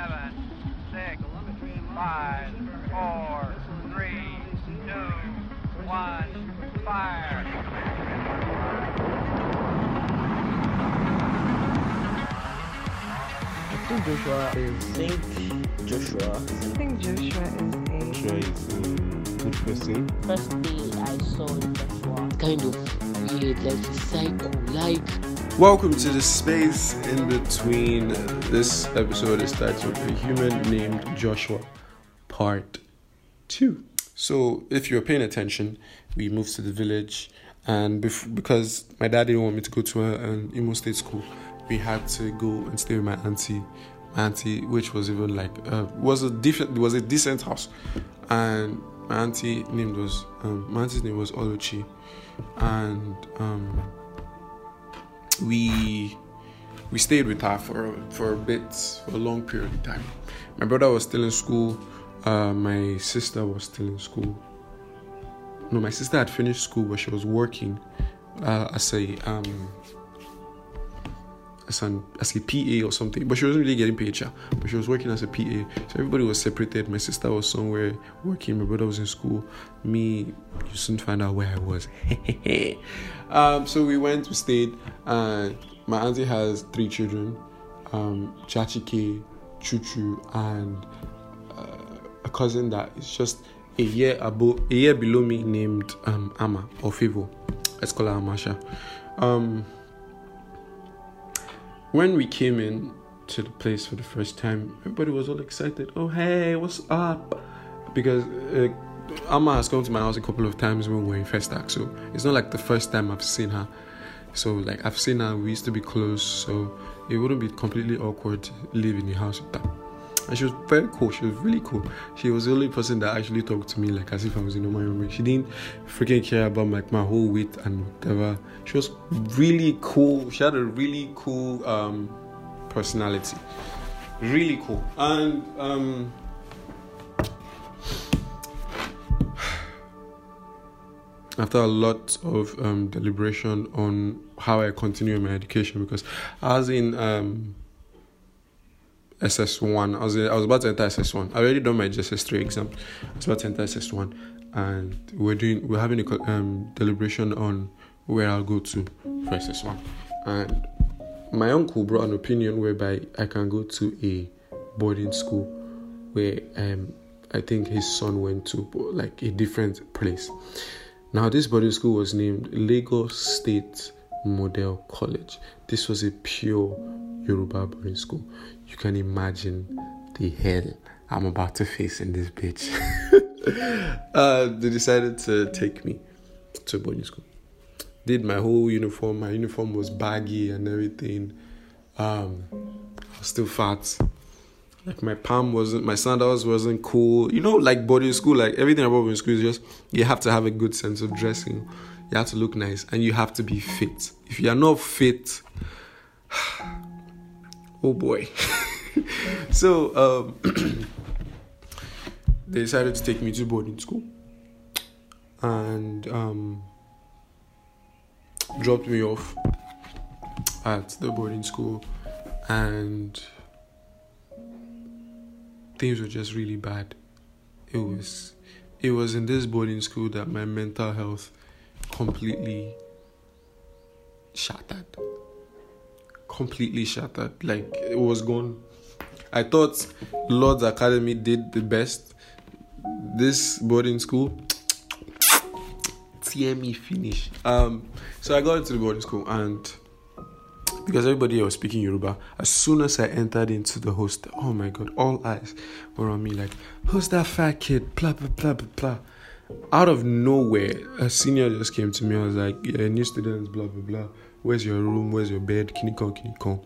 seven, six, five, four, three, two, one, fire. I think Joshua is. think Joshua. I think Joshua is Joshua is a good person. First day I saw Joshua, kind of weird, like psycho, like Welcome to the space in between. This episode is titled A Human Named Joshua, Part 2. So, if you're paying attention, we moved to the village, and bef- because my dad didn't want me to go to a, an Imo State school, we had to go and stay with my auntie. My auntie, which was even like uh, was a different, was a decent house, and my auntie name was um, my auntie's name was Oluchi, and um, we we stayed with her for for a bit for a long period of time. My brother was still in school. Uh, my sister was still in school. No, my sister had finished school, but she was working uh, as a um, as an as a PA or something. But she wasn't really getting paid, yeah. But she was working as a PA. So everybody was separated. My sister was somewhere working. My brother was in school. Me, you soon find out where I was. um, so we went, we stayed. And my auntie has three children: um, Chachike, Chuchu, and uh, a cousin that is just a year above, a year below me, named um, Ama or Fivo. Let's call her Amasha. Um, when we came in to the place for the first time, everybody was all excited. Oh, hey, what's up? Because uh, Amma has come to my house a couple of times when we were in Festac, so it's not like the first time I've seen her. So, like, I've seen her, we used to be close, so it wouldn't be completely awkward live in the house with her. And she was very cool. She was really cool. She was the only person that actually talked to me like as if I was in my room. She didn't freaking care about like my whole weight and whatever. She was really cool. She had a really cool um, personality. Really cool. And um, after a lot of um, deliberation on how I continue my education, because I was in um, SS1. I was I was about to enter SS1. I already done my JSS3 exam. I was about to enter SS1, and we're doing we're having a um, deliberation on where I'll go to for SS1. And my uncle brought an opinion whereby I can go to a boarding school where um I think his son went to, like a different place. Now this boarding school was named Lagos State Model College. This was a pure Yoruba boarding school. You can imagine the hell I'm about to face in this bitch. uh, they decided to take me to boarding school. Did my whole uniform. My uniform was baggy and everything. Um, I was still fat. Like my palm wasn't, my sandals wasn't cool. You know, like boarding school, like everything about boarding school is just you have to have a good sense of dressing. You have to look nice and you have to be fit. If you are not fit, oh boy. so um, they decided to take me to boarding school and um, dropped me off at the boarding school and things were just really bad it was it was in this boarding school that my mental health completely shattered completely shattered. Like it was gone. I thought Lord's Academy did the best. This boarding school, tear me finish. Um, so I got into the boarding school and because everybody was speaking Yoruba, as soon as I entered into the hostel, oh my god, all eyes were on me like, who's that fat kid? Blah blah blah blah blah. Out of nowhere, a senior just came to me. I was like, yeah, new students, blah blah blah. Where's your room? Where's your bed? Kinikon, kinikon.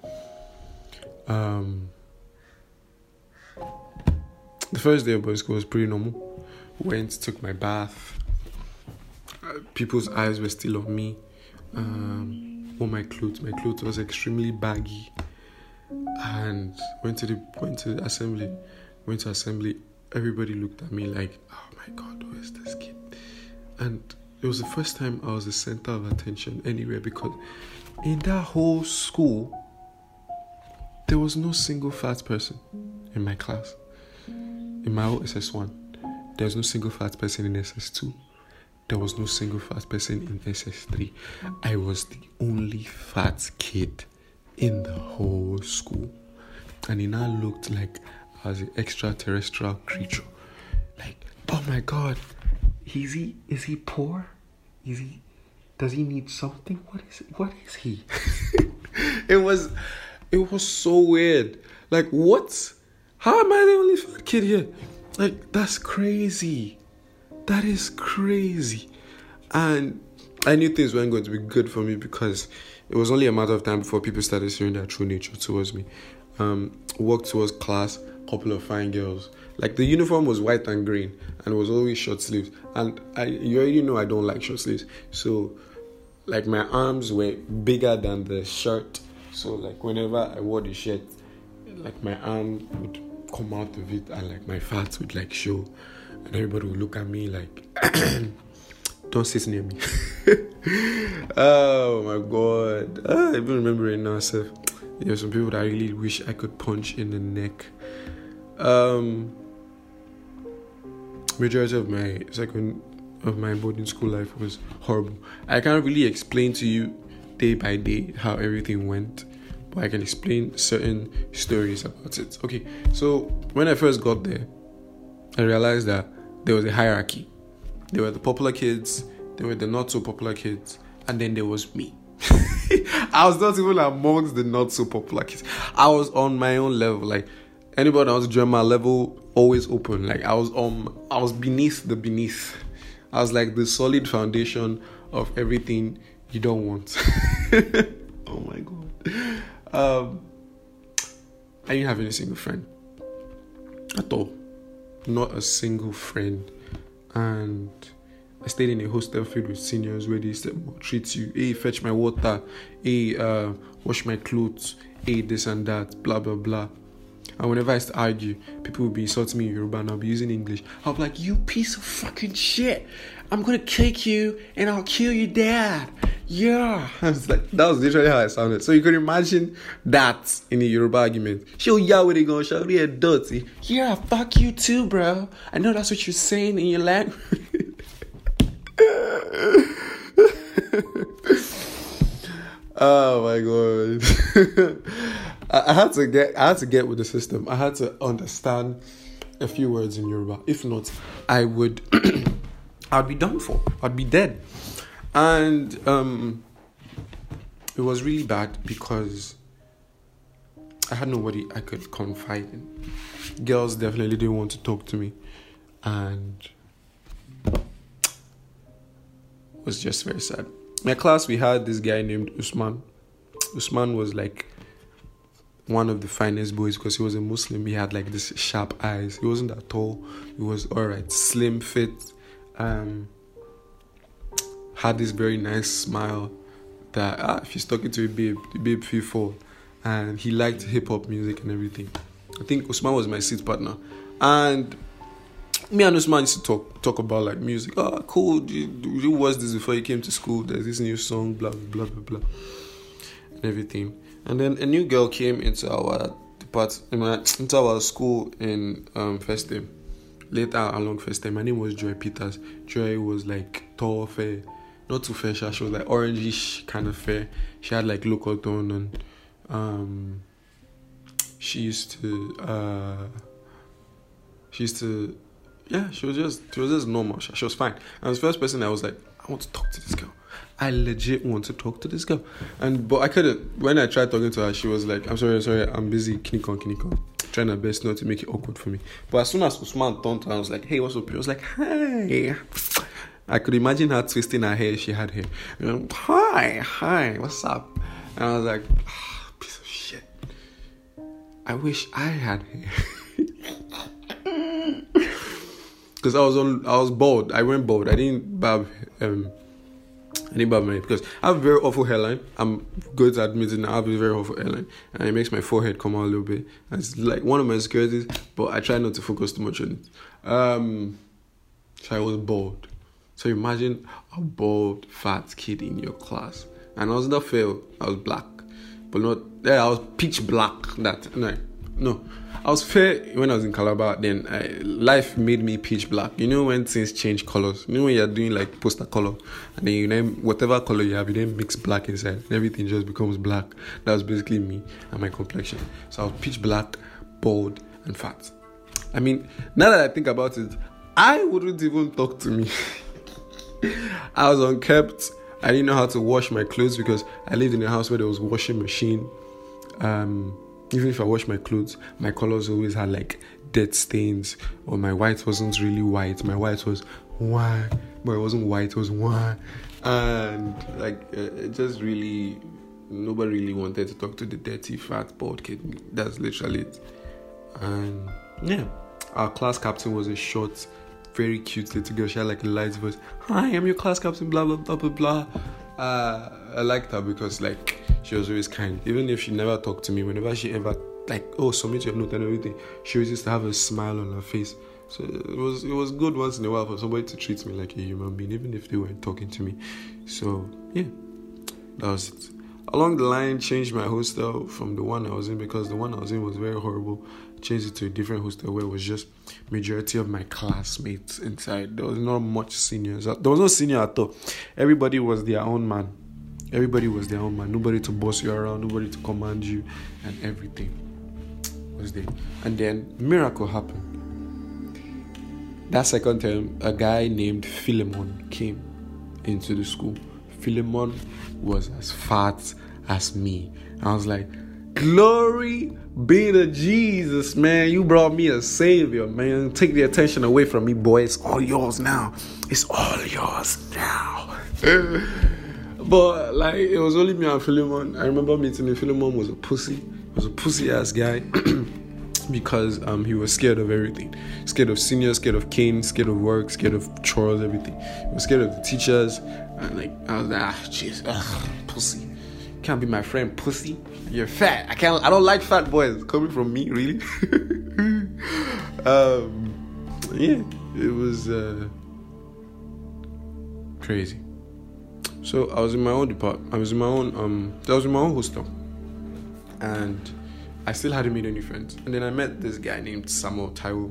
Um, the first day of boys' school was pretty normal. Went, took my bath. Uh, people's eyes were still on me. Um, all my clothes, my clothes was extremely baggy. And went to the went to the assembly. Went to assembly. Everybody looked at me like, oh my god, who is this kid? And it was the first time I was the center of attention anywhere because in that whole school, there was no single fat person. in my class. In my old SS1, there was no single fat person in SS2. There was no single fat person in SS3. I was the only fat kid in the whole school. And he now looked like I was an extraterrestrial creature. Like, oh my god, is he is he poor? Is he does he need something? What is what is he? it was it was so weird. Like what? How am I the only fat kid here? Like that's crazy. That is crazy. And I knew things weren't going to be good for me because it was only a matter of time before people started showing their true nature towards me. Um, walked towards class, couple of fine girls. Like the uniform was white and green, and was always short sleeves. And I, you already know I don't like short sleeves, so like my arms were bigger than the shirt. So like whenever I wore the shirt, like my arm would come out of it, and like my fat would like show, and everybody would look at me like. don't sit near me. oh my god. Ah, I even remember it now, Seth. There are some people that I really wish I could punch in the neck. Um majority of my second of my boarding school life was horrible. I can't really explain to you day by day how everything went, but I can explain certain stories about it. Okay, so when I first got there, I realized that there was a hierarchy. There were the popular kids, there were the not so popular kids, and then there was me. I was not even amongst the not so popular kids. I was on my own level. Like anybody was join my level, always open. Like I was um I was beneath the beneath. I was like the solid foundation of everything you don't want. oh my god. Um I didn't have any single friend. At all. Not a single friend. And I stayed in a hostel filled with seniors where they to treat you. Hey, fetch my water. Hey, uh, wash my clothes. Hey, this and that. Blah blah blah. And whenever I argue, people would be insulting me in Yoruba and I'll be using English. I'll be like, you piece of fucking shit. I'm gonna kick you and I'll kill your dad. Yeah. I was like, that was literally how I sounded. So you can imagine that in a Yoruba argument. She'll yell with it going, show me a dirty. Yeah, fuck you too, bro. I know that's what you're saying in your language. oh my god. I, I had to get I had to get with the system. I had to understand a few words in Yoruba. If not, I would I'd be done for. I'd be dead. And um it was really bad because I had nobody I could confide in. Girls definitely didn't want to talk to me. And was just very sad. My class, we had this guy named Usman. Usman was like one of the finest boys because he was a Muslim. He had like this sharp eyes. He wasn't that tall. He was alright, slim, fit. Um, had this very nice smile that ah, if he's talking to a babe, the babe feel. And he liked hip hop music and everything. I think Usman was my seat partner. And me and Usman used to talk talk about like music. Oh, cool. You, you watched this before you came to school. There's this new song, blah blah blah blah, and everything. And then a new girl came into our department, into our school in um, first time. Later along first time, my name was Joy Peters. Joy was like tall, fair, not too fair. She was like orangish kind of fair. She had like local tone and um, she used to uh, she used to yeah, she was just she was just normal. She, she was fine. And the first person I was like, I want to talk to this girl. I legit want to talk to this girl. And but I couldn't when I tried talking to her, she was like, I'm sorry, I'm sorry, I'm busy, kinikon, kinikon. Trying her best not to make it awkward for me. But as soon as Usman turned to her, I was like, hey, what's up? I was like, hi. I could imagine her twisting her hair she had hair. Hi, hi, what's up? And I was like, oh, piece of shit. I wish I had hair. because I was on, I was bored. I went bored. I didn't barb, um, I didn't barb because I have a very awful hairline. I'm good at admitting I have a very awful hairline, and it makes my forehead come out a little bit. And it's like one of my insecurities, but I try not to focus too much on it. Um, so I was bored. So imagine a bald, fat kid in your class, and I was not fail. I was black, but not. Yeah, I was pitch black. That no, no, I was fair when I was in Calabar. Then I, life made me pitch black. You know when things change colors. You know when you're doing like poster color, and then you name whatever color you have, you then mix black inside, and everything just becomes black. That was basically me and my complexion. So I was pitch black, bald, and fat. I mean, now that I think about it, I wouldn't even talk to me. I was unkept. I didn't know how to wash my clothes because I lived in a house where there was washing machine. Um, even if I wash my clothes, my colors always had like dead stains, or my white wasn't really white. My white was white, but it wasn't white. It was white, and like uh, it just really nobody really wanted to talk to the dirty fat bald kid. That's literally it. And yeah, our class captain was a short, very cute little girl. She had like a light voice. Hi, I'm your class captain. Blah blah blah blah blah. Uh, I liked her because like she was always kind. Even if she never talked to me, whenever she ever like oh submit your note and everything, she always used to have a smile on her face. So it was it was good once in a while for somebody to treat me like a human being, even if they weren't talking to me. So yeah, that was it. Along the line, changed my hostel from the one I was in because the one I was in was very horrible. Changed it to a different hostel where it was just majority of my classmates inside. There was not much seniors. There was no senior at all. Everybody was their own man. Everybody was their own man. Nobody to boss you around. Nobody to command you, and everything was there. And then miracle happened. That second term, a guy named Philemon came into the school. Philemon was as fat as me. I was like, Glory be to Jesus, man. You brought me a savior, man. Take the attention away from me, boy. It's all yours now. It's all yours now. but like it was only me and Philemon. I remember meeting him. Philemon was a pussy. He was a pussy ass guy. because um, he was scared of everything. Scared of seniors, scared of cane, scared of work, scared of chores, everything. He was scared of the teachers. And like I was like, ah, jeez, pussy. Can't be my friend, pussy. You're fat. I can't. I don't like fat boys. Coming from me, really. um, yeah, it was uh, crazy. So I was in my own department. I was in my own. Um, I was in my own hostel, and I still hadn't made any friends. And then I met this guy named Samuel Taiwo.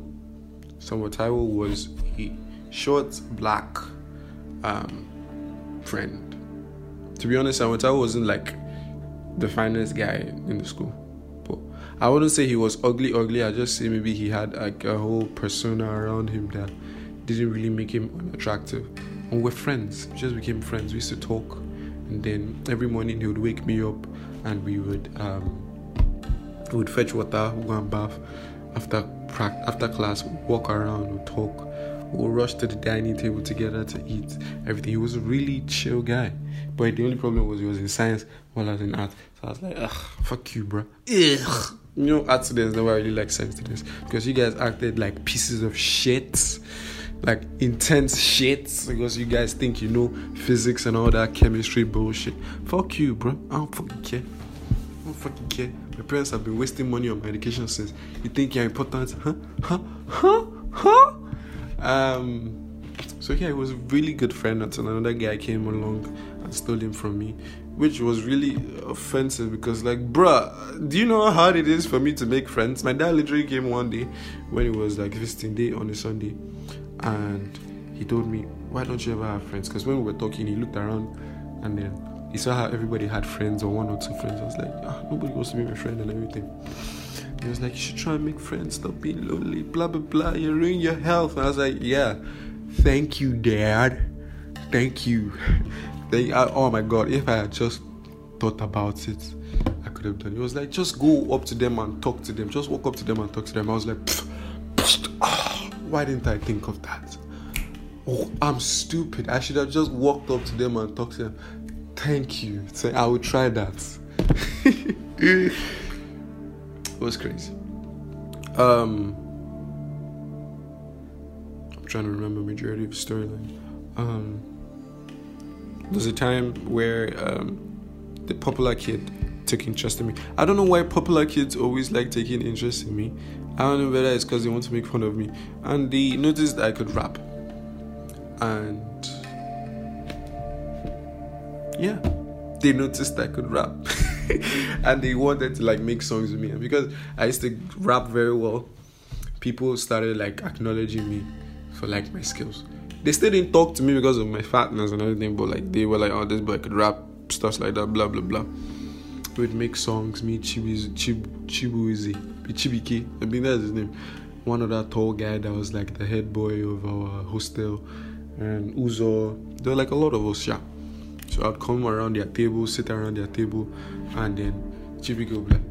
Samuel Taiwo was a short black um, friend. To be honest, Samuel Taiwo wasn't like the finest guy in the school. But I wouldn't say he was ugly, ugly. I just say maybe he had like a whole persona around him that didn't really make him unattractive. And we're friends. We just became friends. We used to talk, and then every morning he would wake me up, and we would um, we would fetch water, we'd go and bath. After after class, we'd walk around, we'd talk. We'll rush to the dining table together to eat everything. He was a really chill guy. But the only problem was he was in science while I was in art. So I was like, ugh, fuck you, bro. Ugh. You know, art students never really like science students because you guys acted like pieces of shit, like intense shit, because you guys think you know physics and all that chemistry bullshit. Fuck you, bro. I don't fucking care. I don't fucking care. My parents have been wasting money on my education since. You think you're important? Huh? Huh? Huh? Huh? Um, so yeah, he was a really good friend until another guy came along and stole him from me, which was really offensive because like, bruh, do you know how hard it is for me to make friends? My dad literally came one day when it was like visiting day on a Sunday, and he told me, "Why don't you ever have friends?" Because when we were talking, he looked around, and then he saw how everybody had friends or one or two friends. I was like, ah, nobody wants to be my friend and everything. He was like, you should try and make friends, stop being lonely, blah blah blah. You ruin your health. And I was like, yeah, thank you, Dad. Thank you. Thank. I, oh my God, if I had just thought about it, I could have done. It was like, just go up to them and talk to them. Just walk up to them and talk to them. I was like, oh, why didn't I think of that? Oh, I'm stupid. I should have just walked up to them and talked to them. Thank you. Say, I will try that. It was crazy. Um, I'm trying to remember majority of the storyline. Um, there's a time where um, the popular kid took interest in me. I don't know why popular kids always like taking interest in me. I don't know whether it's because they want to make fun of me. And they noticed I could rap. And yeah, they noticed I could rap. and they wanted to like make songs with me. And because I used to rap very well, people started like acknowledging me for like my skills. They still didn't talk to me because of my fatness and everything, but like they were like, oh, this boy could rap stuff like that, blah blah blah. We'd make songs, me Chibiz, Chib, Chibuizi, Chibiki, I mean that's his name. One of that tall guy that was like the head boy of our hostel, and Uzo. There were like a lot of us, yeah. So I'd come around their table, sit around their table, and then Chibiki would be like,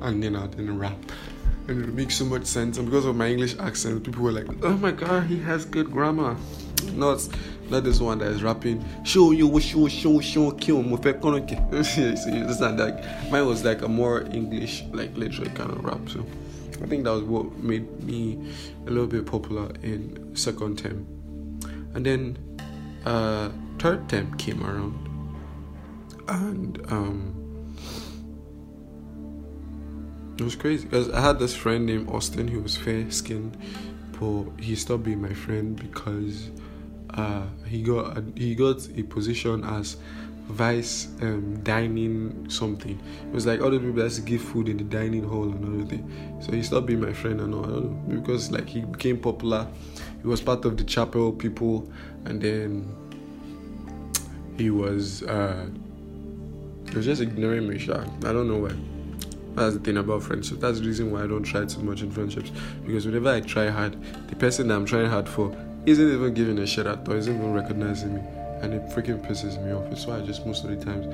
and then I'd then rap. And it makes so much sense. And because of my English accent, people were like, oh my god, he has good grammar. Not not this one that is rapping. Show you show show show kill you understand that mine was like a more English, like literary kind of rap. So I think that was what made me a little bit popular in second term. And then uh third term came around. And um it was crazy because I had this friend named Austin who was fair skinned, but he stopped being my friend because uh, he got he got a position as vice um, dining something. It was like other people that give food in the dining hall and everything. So he stopped being my friend and all. Because like he became popular. He was part of the chapel people, and then he was uh, he was just ignoring me. Sha. I don't know why. That's the thing about friendship. That's the reason why I don't try too much in friendships. Because whenever I try hard, the person I'm trying hard for isn't even giving a shit at all, isn't even recognizing me. And it freaking pisses me off. It's why I just most of the times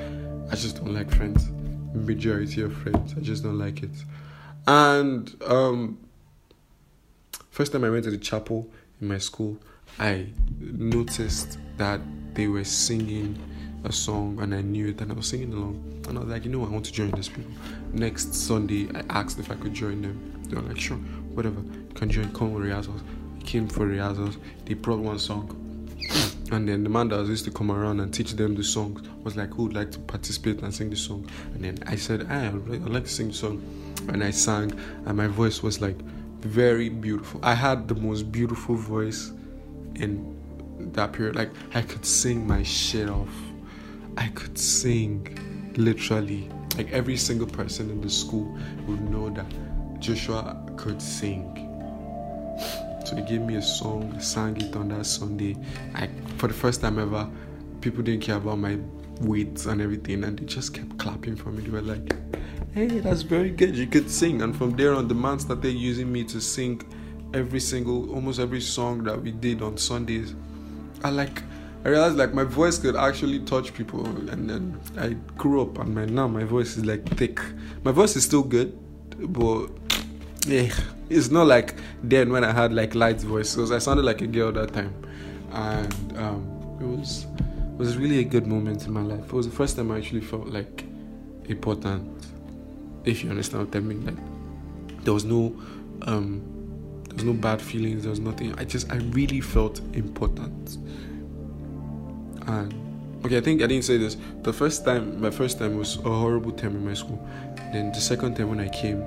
I just don't like friends. Majority of friends. I just don't like it. And um first time I went to the chapel in my school, I noticed that they were singing a song and I knew it and I was singing along. And I was like, you know, I want to join these people. Next Sunday, I asked if I could join them. They were like, sure, whatever. You can join, come with rehearsals. Came for rehearsals. They brought one song. And then the man that used to come around and teach them the songs was like, who would like to participate and sing the song? And then I said, I I'd like to sing the song. And I sang, and my voice was like very beautiful. I had the most beautiful voice in that period. Like, I could sing my shit off I could sing literally. Like every single person in the school would know that Joshua could sing. So he gave me a song, sang it on that Sunday. I for the first time ever, people didn't care about my weight and everything, and they just kept clapping for me. They were like, "Hey, that's very good. You could sing." And from there on, the man started using me to sing every single, almost every song that we did on Sundays. I like I realized like my voice could actually touch people, and then I grew up, and my now my voice is like thick. My voice is still good, but yeah, it's not like then when I had like light voice. Because I sounded like a girl that time, and um, it was it was really a good moment in my life. It was the first time I actually felt like important. If you understand what I mean, like there was no um, there was no bad feelings. There was nothing. I just I really felt important and okay i think i didn't say this the first time my first time was a horrible time in my school then the second time when i came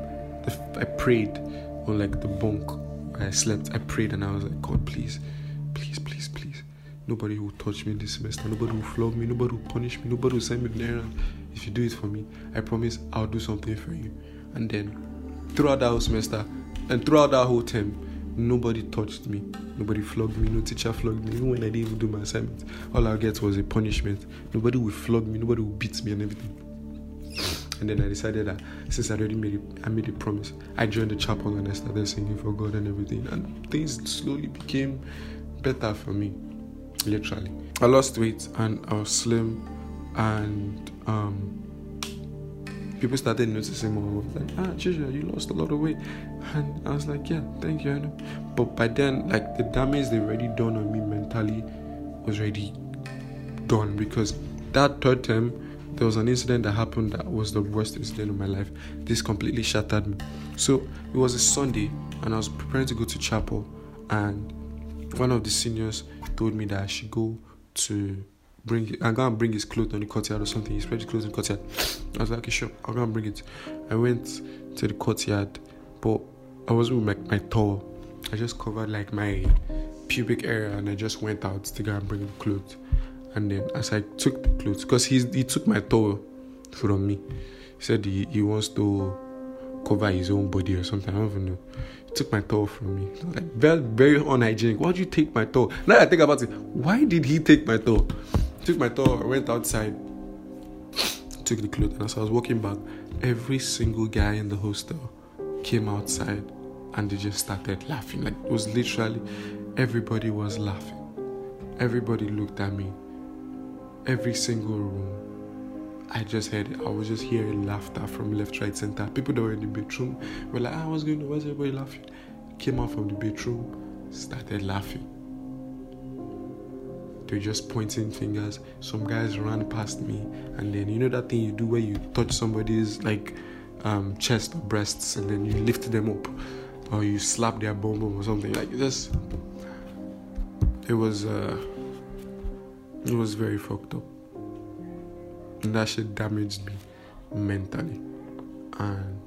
i prayed on like the bunk where i slept i prayed and i was like god please please please please nobody will touch me this semester nobody will flog me nobody will punish me nobody will send me an errand if you do it for me i promise i'll do something for you and then throughout that whole semester and throughout that whole term Nobody touched me. Nobody flogged me. No teacher flogged me. Even when I didn't even do my assignment, all I get was a punishment. Nobody would flog me. Nobody would beat me and everything. And then I decided that since I already made I made a promise. I joined the chapel and I started singing for God and everything. And things slowly became better for me. Literally. I lost weight and I was slim and um people started noticing more. Like, ah, Joshua, you lost a lot of weight. And I was like, yeah, thank you. But by then, like, the damage they already done on me mentally was already done because that third time, there was an incident that happened that was the worst incident of my life. This completely shattered me. So it was a Sunday, and I was preparing to go to chapel, and one of the seniors told me that I should go to bring. I go and bring his clothes on the courtyard or something. He spread his clothes in the courtyard. I was like, okay, sure, I'll go and bring it. I went to the courtyard, but I wasn't with my, my towel. I just covered like my pubic area and I just went out to go and bring the clothes. And then as I took the clothes, because he he took my towel from me, he said he, he wants to cover his own body or something. I don't even know. He took my towel from me. Like very very unhygienic. Why'd you take my towel? Now I think about it, why did he take my towel? Took my towel. I went outside, took the clothes, and as I was walking back, every single guy in the hostel came outside and they just started laughing. Like it was literally everybody was laughing. Everybody looked at me. Every single room. I just heard. I was just hearing laughter from left, right, center. People that were in the bedroom were like, ah, what's going on? Why's everybody laughing? Came out from the bedroom, started laughing. They were just pointing fingers. Some guys ran past me, and then you know that thing you do where you touch somebody's like um, chest or breasts, and then you lift them up, or you slap their bum bum or something like this. It was uh, it was very fucked up, and that shit damaged me mentally. And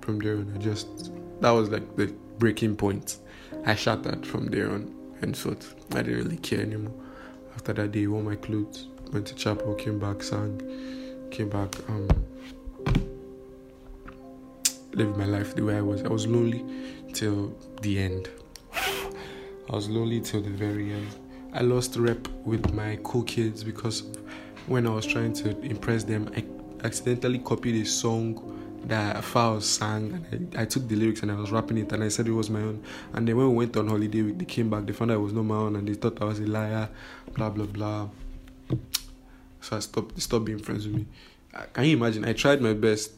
from there on, I just that was like the breaking point. I shattered from there on, and so I didn't really care anymore. After that day, wore my clothes, went to chapel, came back, sang, came back, um, lived my life the way I was. I was lonely till the end. I was lonely till the very end. I lost rep with my cool kids because when I was trying to impress them, I accidentally copied a song that Falz sang and I, I, took the lyrics and I was rapping it and I said it was my own. And then when we went on holiday, they came back, they found out it was not my own and they thought I was a liar, blah blah blah. So I stopped, they stopped being friends with me. Uh, can you imagine? I tried my best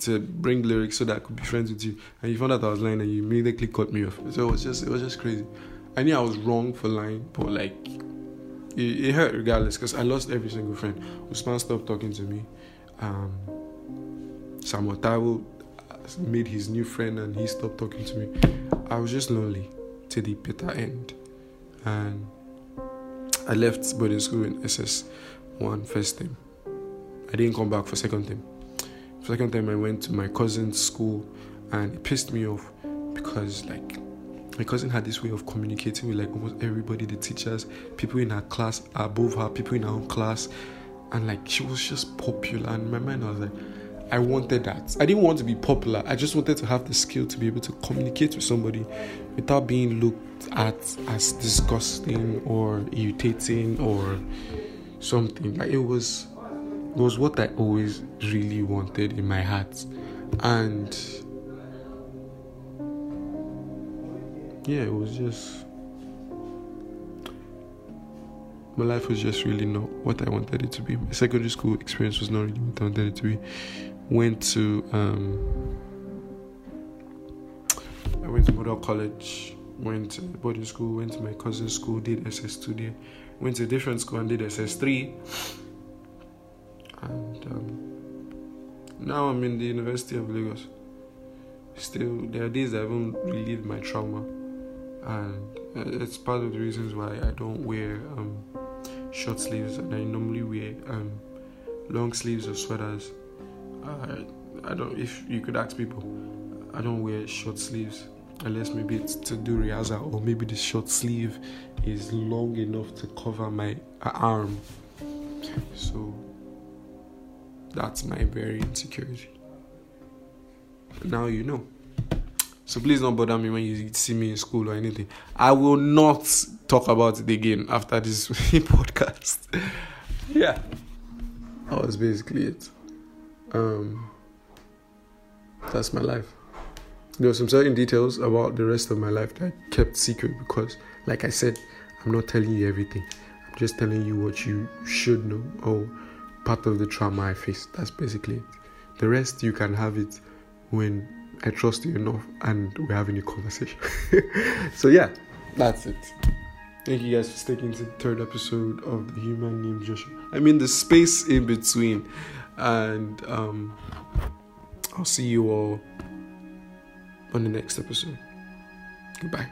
to bring lyrics so that I could be friends with you, and you found out I was lying and you immediately cut me off. So it was just, it was just crazy. I knew I was wrong for lying, but like, it, it hurt regardless because I lost every single friend. Usman stopped talking to me. Um, Taiwo made his new friend and he stopped talking to me. I was just lonely to the bitter end. And I left boarding school in SS1 first time. I didn't come back for second time. Second time I went to my cousin's school and it pissed me off because like my cousin had this way of communicating with like almost everybody, the teachers, people in her class above her, people in her own class, and like she was just popular. And in my mind, I was like, I wanted that. I didn't want to be popular. I just wanted to have the skill to be able to communicate with somebody without being looked at as disgusting or irritating or something. Like it was it was what I always really wanted in my heart. And yeah, it was just my life was just really not what I wanted it to be. My secondary school experience was not really what I wanted it to be went to um, I went to Model College, went to boarding school, went to my cousin's school, did SS2 there, went to a different school and did SS3. And um, now I'm in the University of Lagos. Still, there are days I haven't relieved my trauma, and it's part of the reasons why I don't wear um, short sleeves and I normally wear um, long sleeves or sweaters I, I don't. If you could ask people, I don't wear short sleeves unless maybe it's to do riaza or maybe the short sleeve is long enough to cover my uh, arm. So that's my very insecurity. Now you know. So please don't bother me when you see me in school or anything. I will not talk about it again after this podcast. yeah. That was basically it um, that's my life. There were some certain details about the rest of my life that I kept secret because, like I said, I'm not telling you everything. I'm just telling you what you should know or part of the trauma I faced. That's basically it. The rest you can have it when I trust you enough and we're having a conversation. so yeah, that's it. Thank you guys for sticking to the third episode of the human named Joshua. I mean the space in between and um, I'll see you all on the next episode. Goodbye.